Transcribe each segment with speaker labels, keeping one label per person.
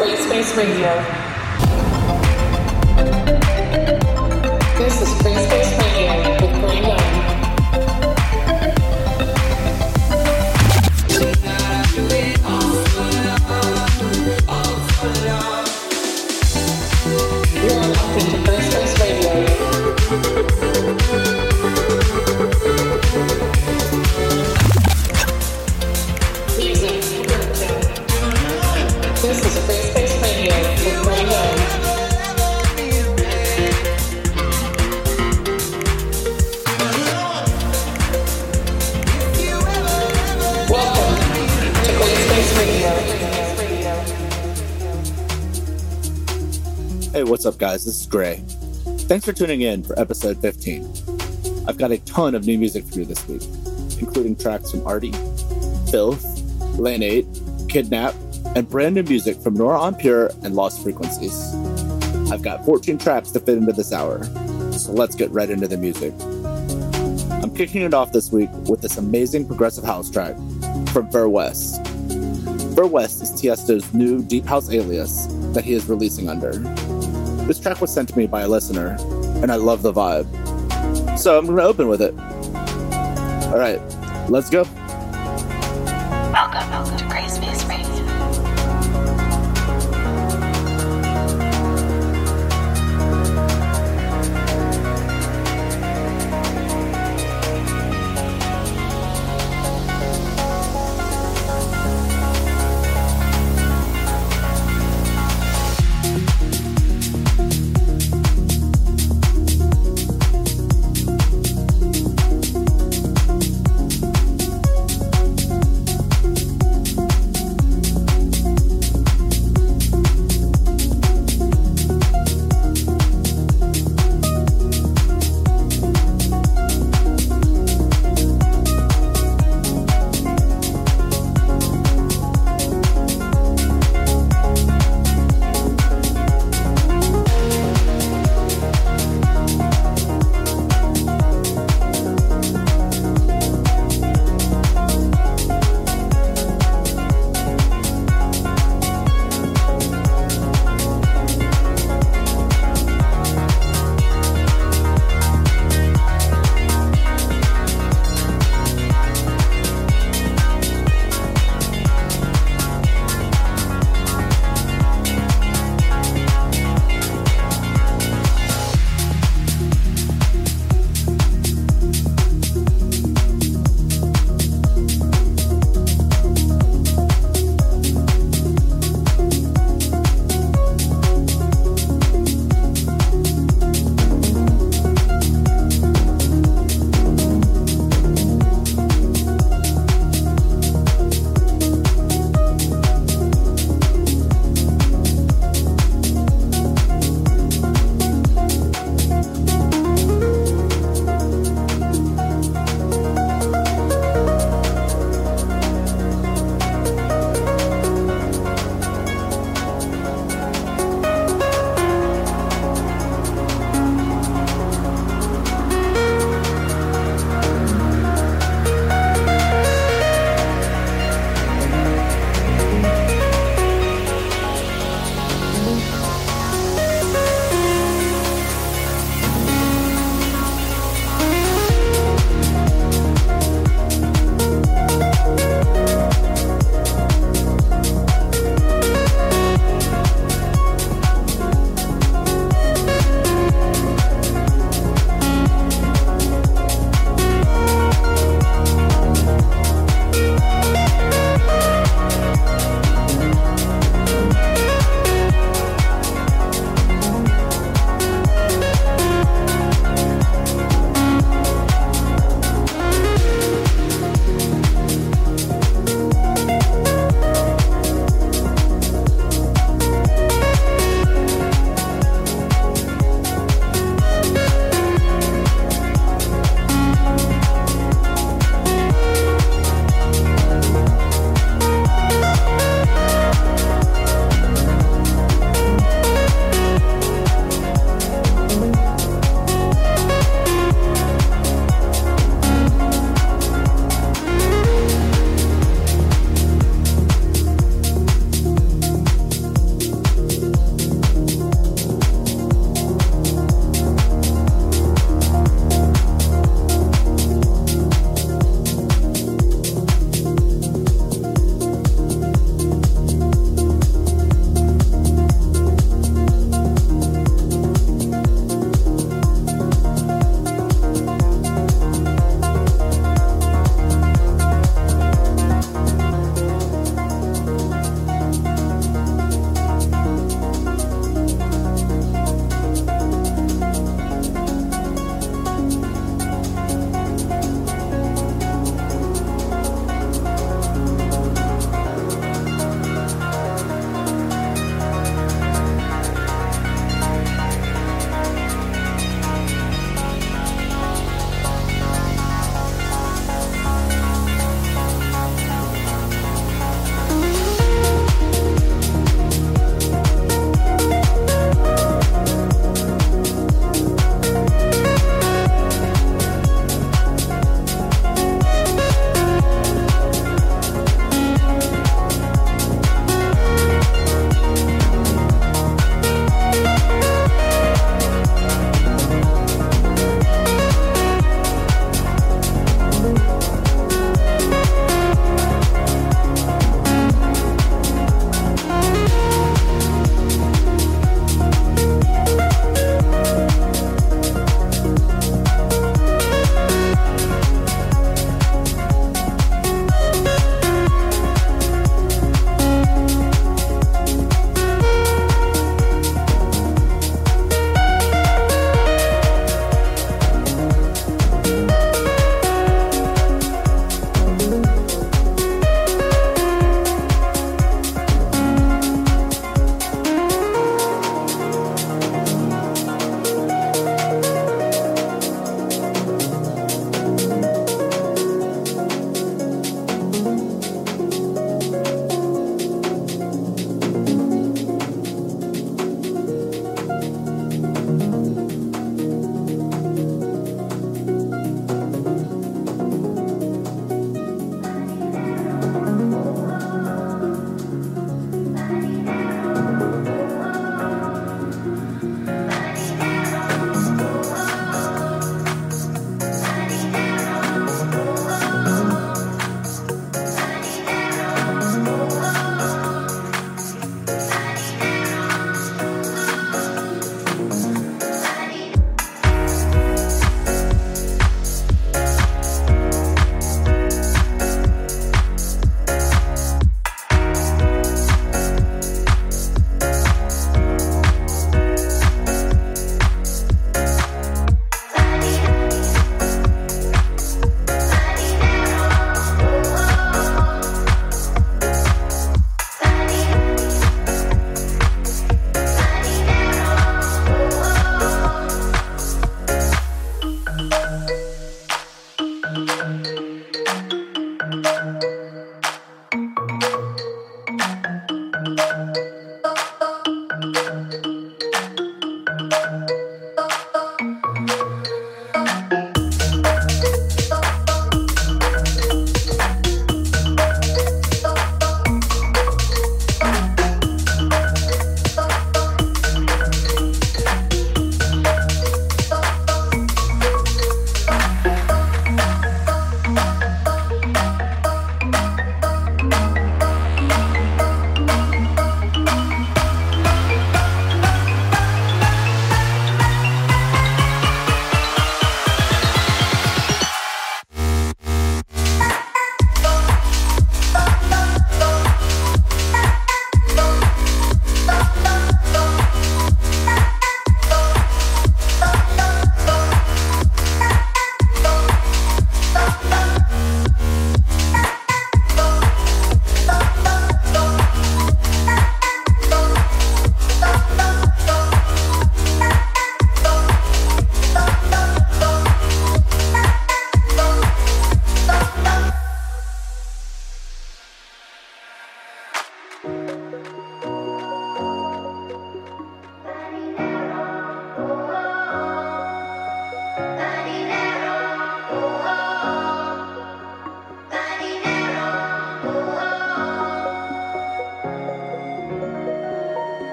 Speaker 1: GRAYSPACE Radio. This is Free Space Radio
Speaker 2: what's up, guys? This is Gray. Thanks for tuning in for episode 15. I've got a ton of new music for you this week, including tracks from ARTY, FIILTH, Lane 8, Kidnap, and brand new music from Nora En Pure and Lost Frequencies. I've got 14 tracks to fit into this hour, so let's get right into the music. I'm kicking it off this week with this amazing progressive house track from VER:WEST. Ver West is Tiesto's new deep house alias that he is releasing under. This track was sent to me by a listener, and I love the vibe. So I'm gonna open with it. Alright, let's go.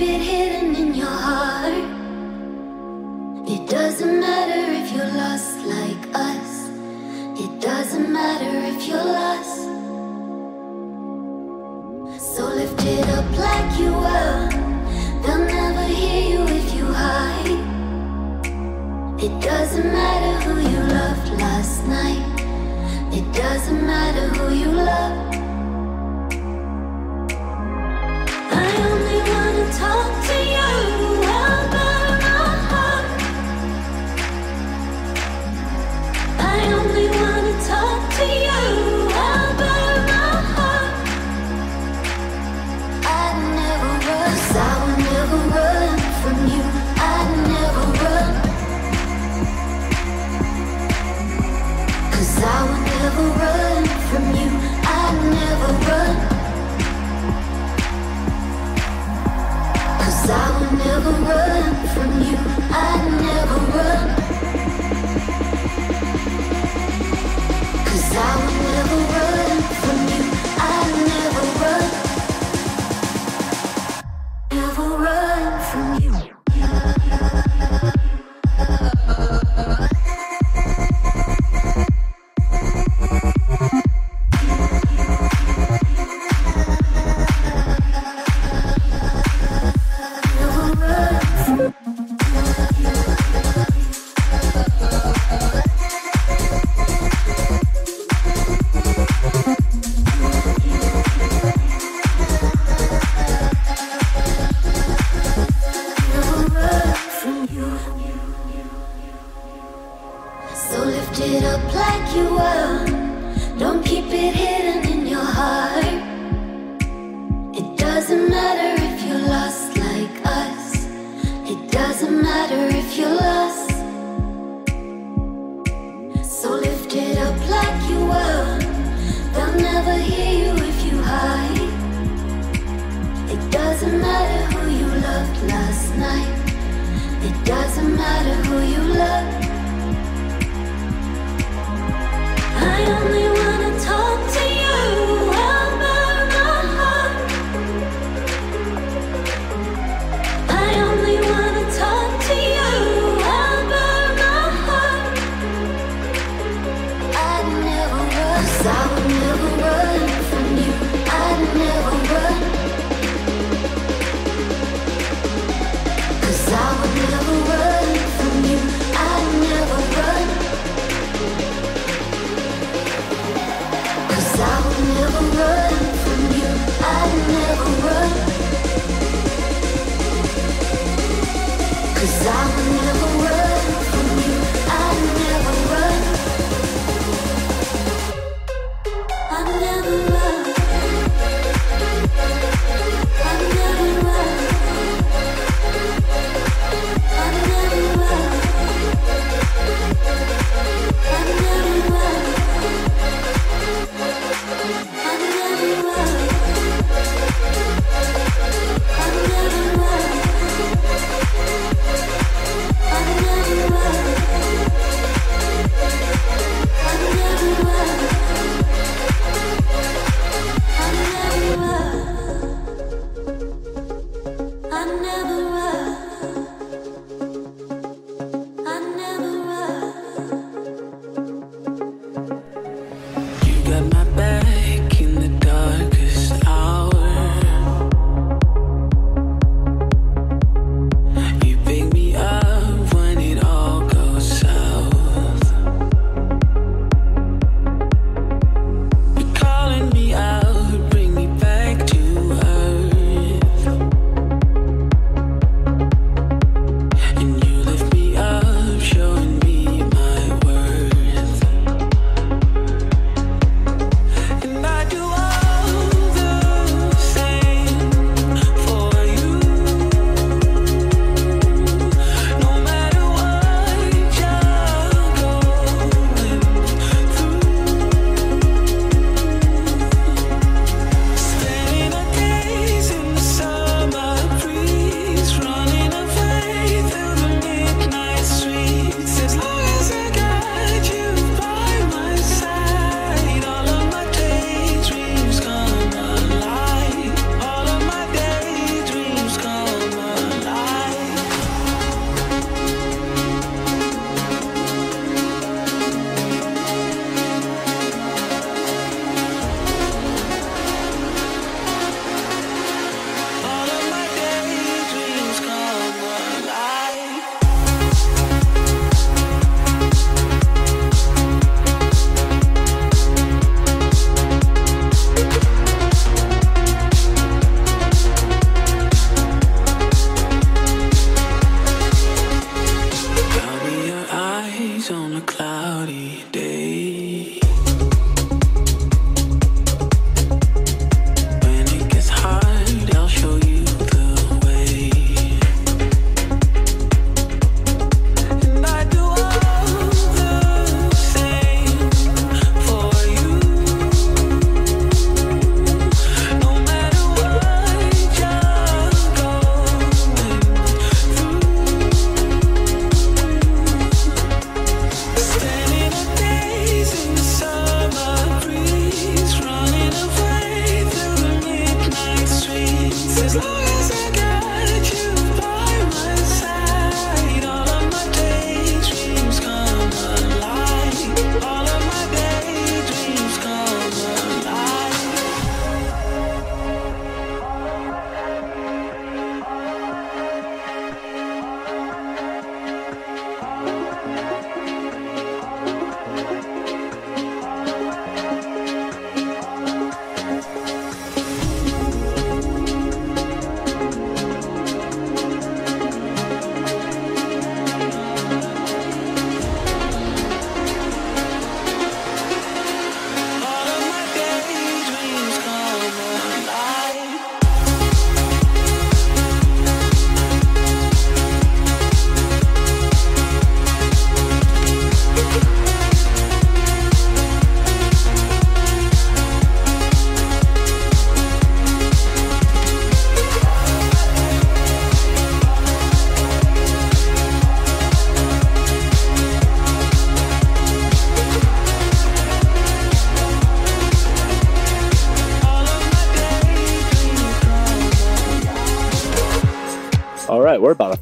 Speaker 3: Will never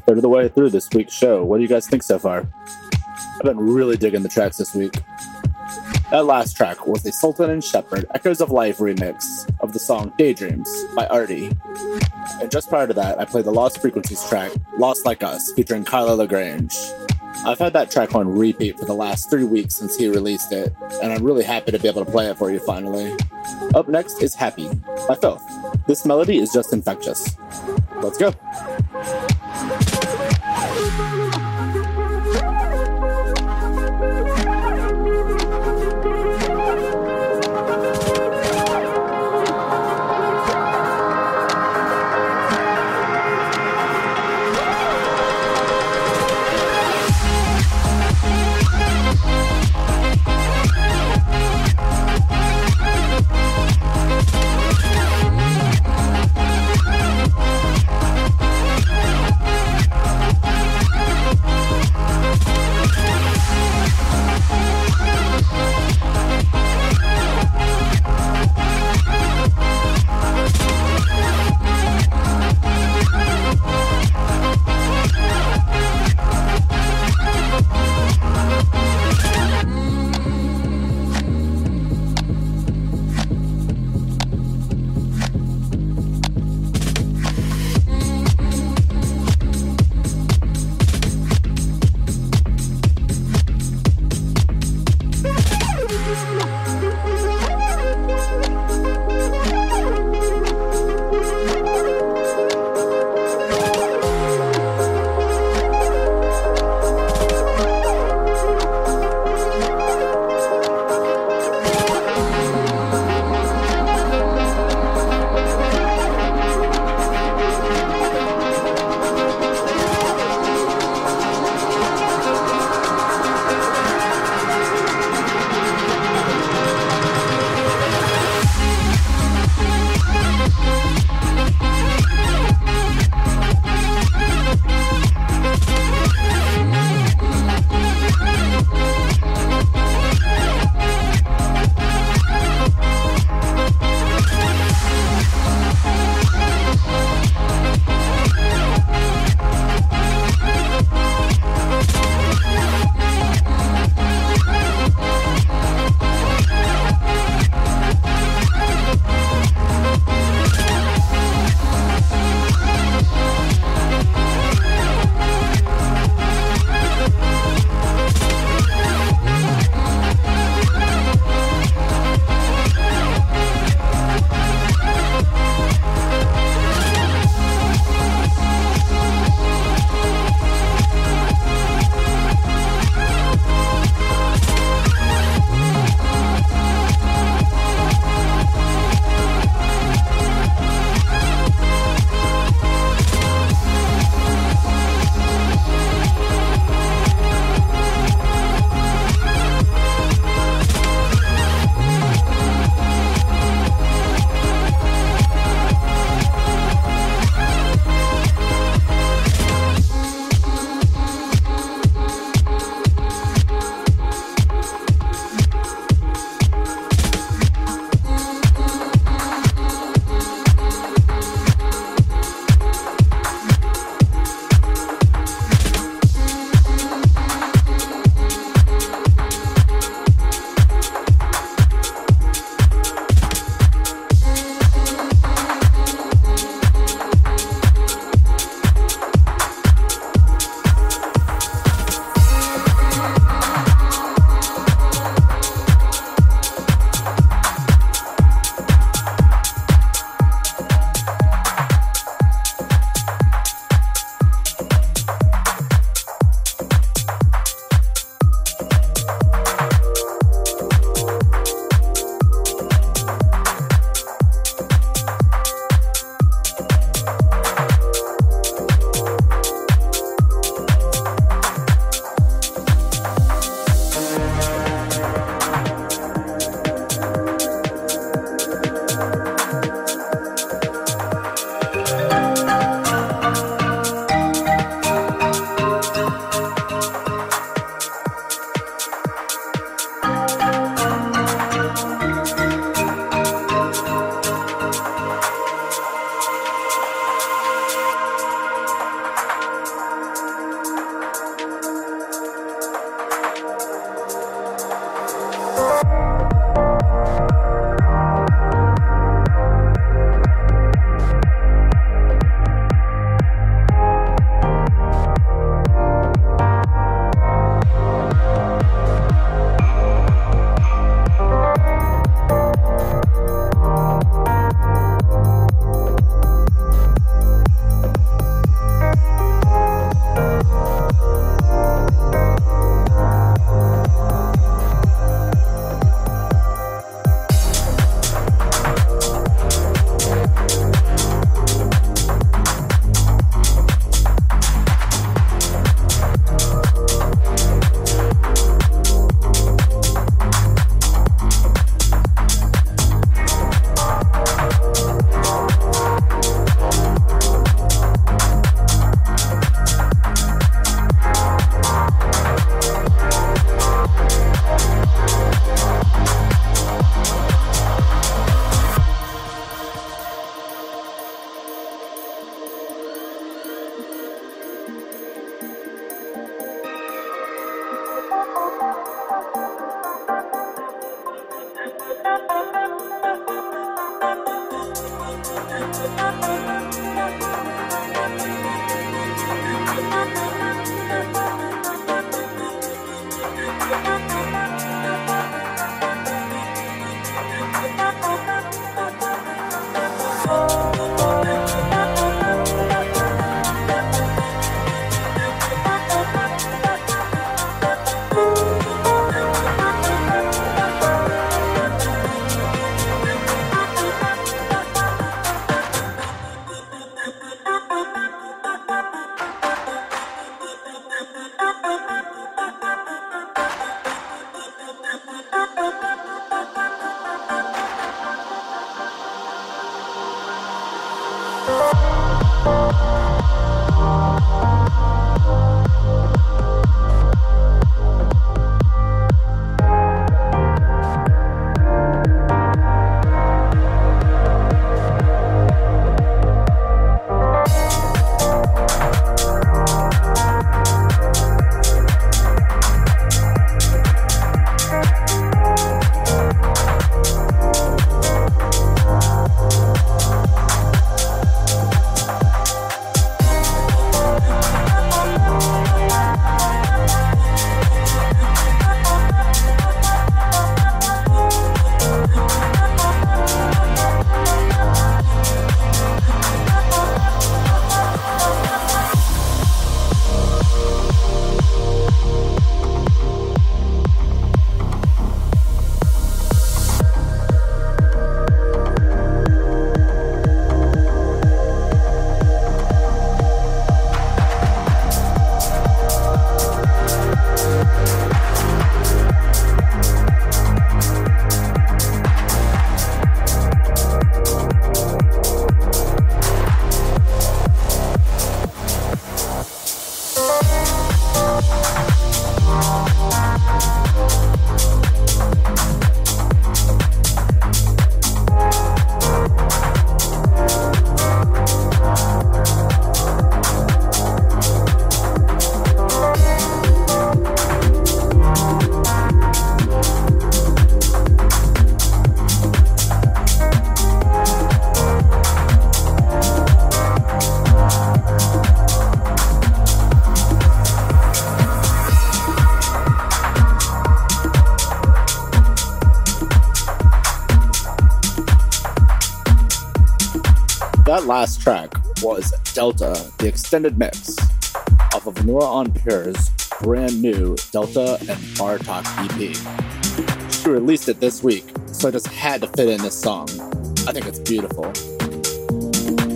Speaker 2: third of the way through this week's show. What do you guys think so far? I've been really digging the tracks this week. That last track was the Sultan and Shepard Echoes of Life remix of the song Daydreams by ARTY. And just prior to that, I played the Lost Frequencies track Lost Like Us featuring Kyla La Grange. I've had that track on repeat for the last three weeks since he released it, and I'm really happy to be able to play it for you finally. Up next is Happy by FIILTH. This melody is just infectious. Let's go. Last track was Delta, the extended mix off of Nora En Pure's brand new Delta and Bartok EP. She released it this week, so I just had to fit in this song. I think it's beautiful.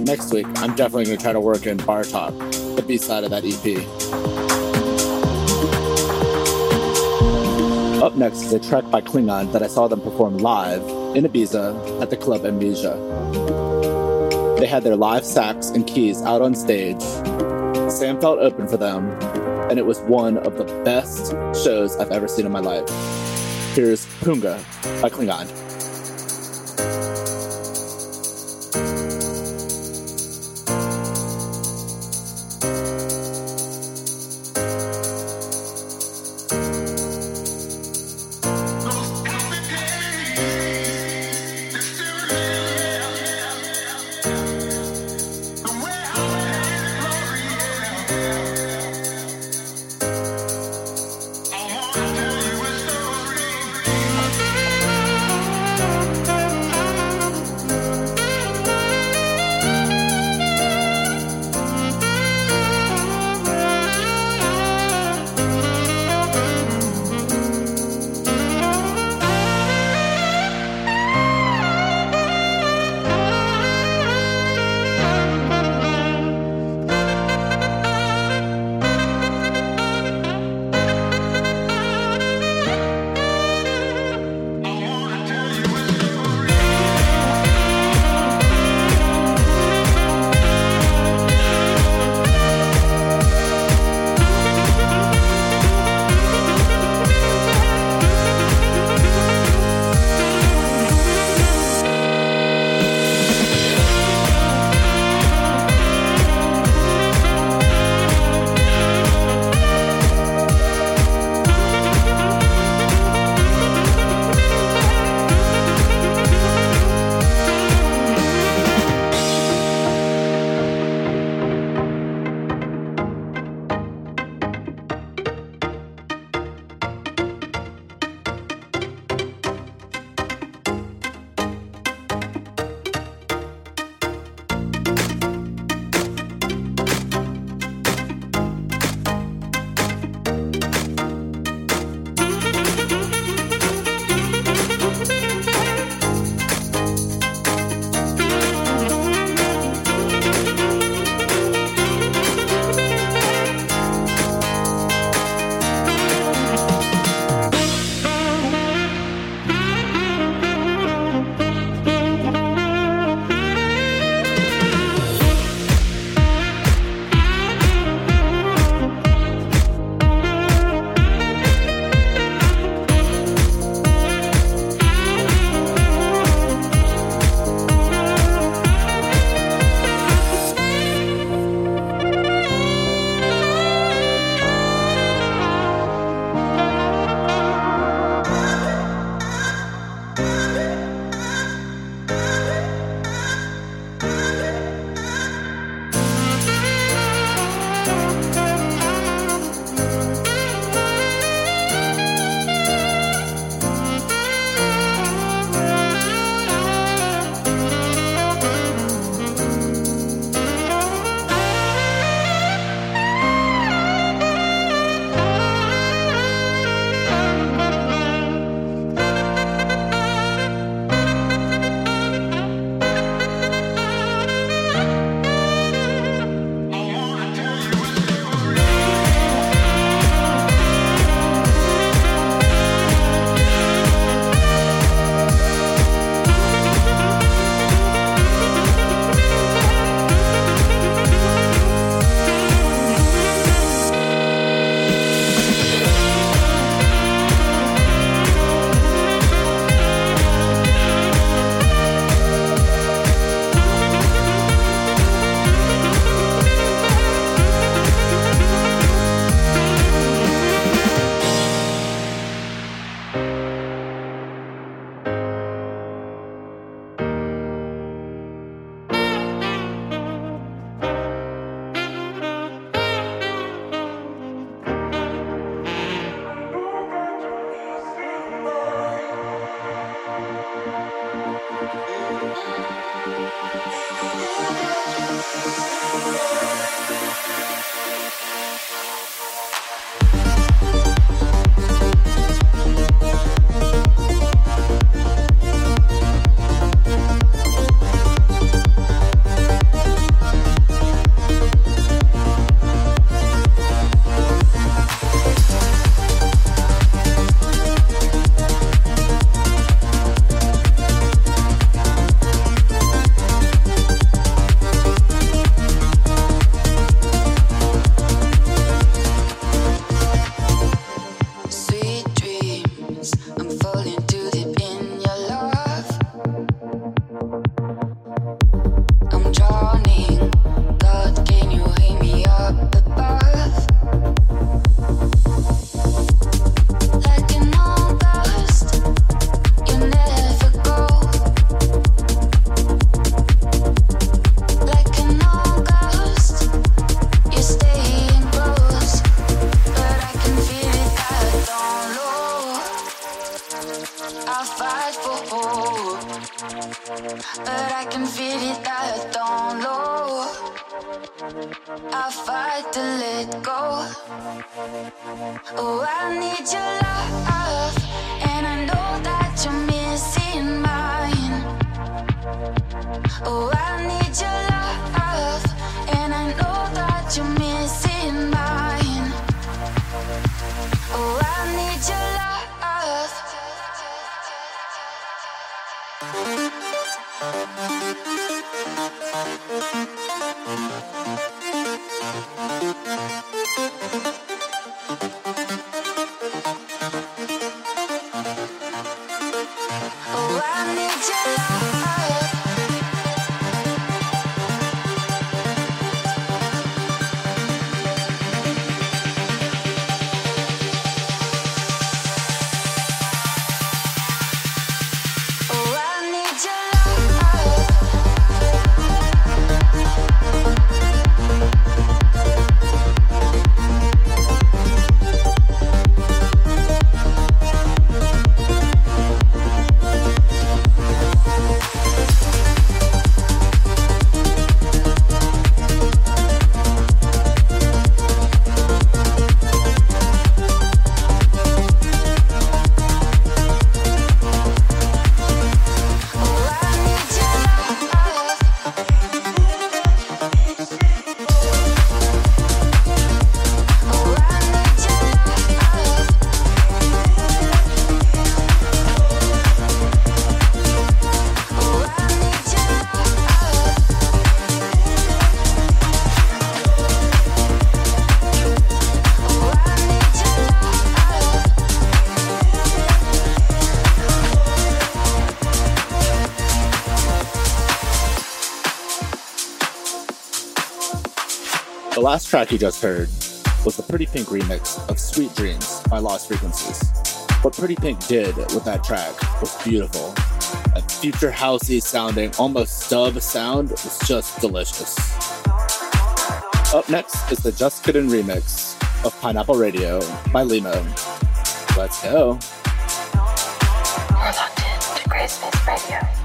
Speaker 2: Next week, I'm definitely going to try to work in Bartok, the B side of that EP. Up next is a track by Klingande that I saw them perform live in Ibiza at the club Amnesia. They had their live sax and keys out on stage. Sam Feldt open for them, and it was one of the best shows I've ever seen in my life. Here's Punga by Klingande. Last track you just heard was the Pretty Pink remix of Sweet Dreams by Lost Frequencies. What Pretty Pink did with that track was beautiful. A future housey sounding, almost dub sound was just delicious. Up next is the Just Kiddin remix of Pineapple Radio by Limo. Let's go.
Speaker 4: You're locked in to GRAYSPACE Radio.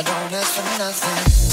Speaker 3: I don't ask for
Speaker 2: nothing.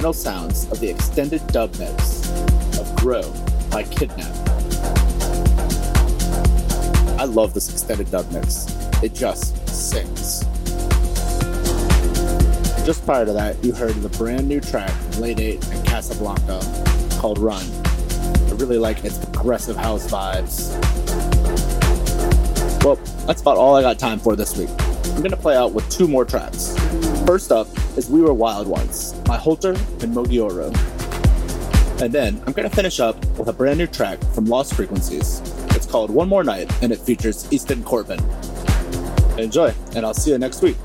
Speaker 2: Final sounds of the extended dub mix of Grow by Kidnap. I love this extended dub mix. It just sings. Just prior to that, you heard the brand new track from Lane 8 and Kasablanca called Run. I really like its progressive house vibes. Well, that's about all I got time for this week. I'm gonna play out with two more tracks. First up is We Were Wild Ones by Holter and Mogioro. And then I'm gonna finish up with a brand new track from Lost Frequencies. It's called One More Night and it features Easton Corbin. Enjoy, and I'll see you next week.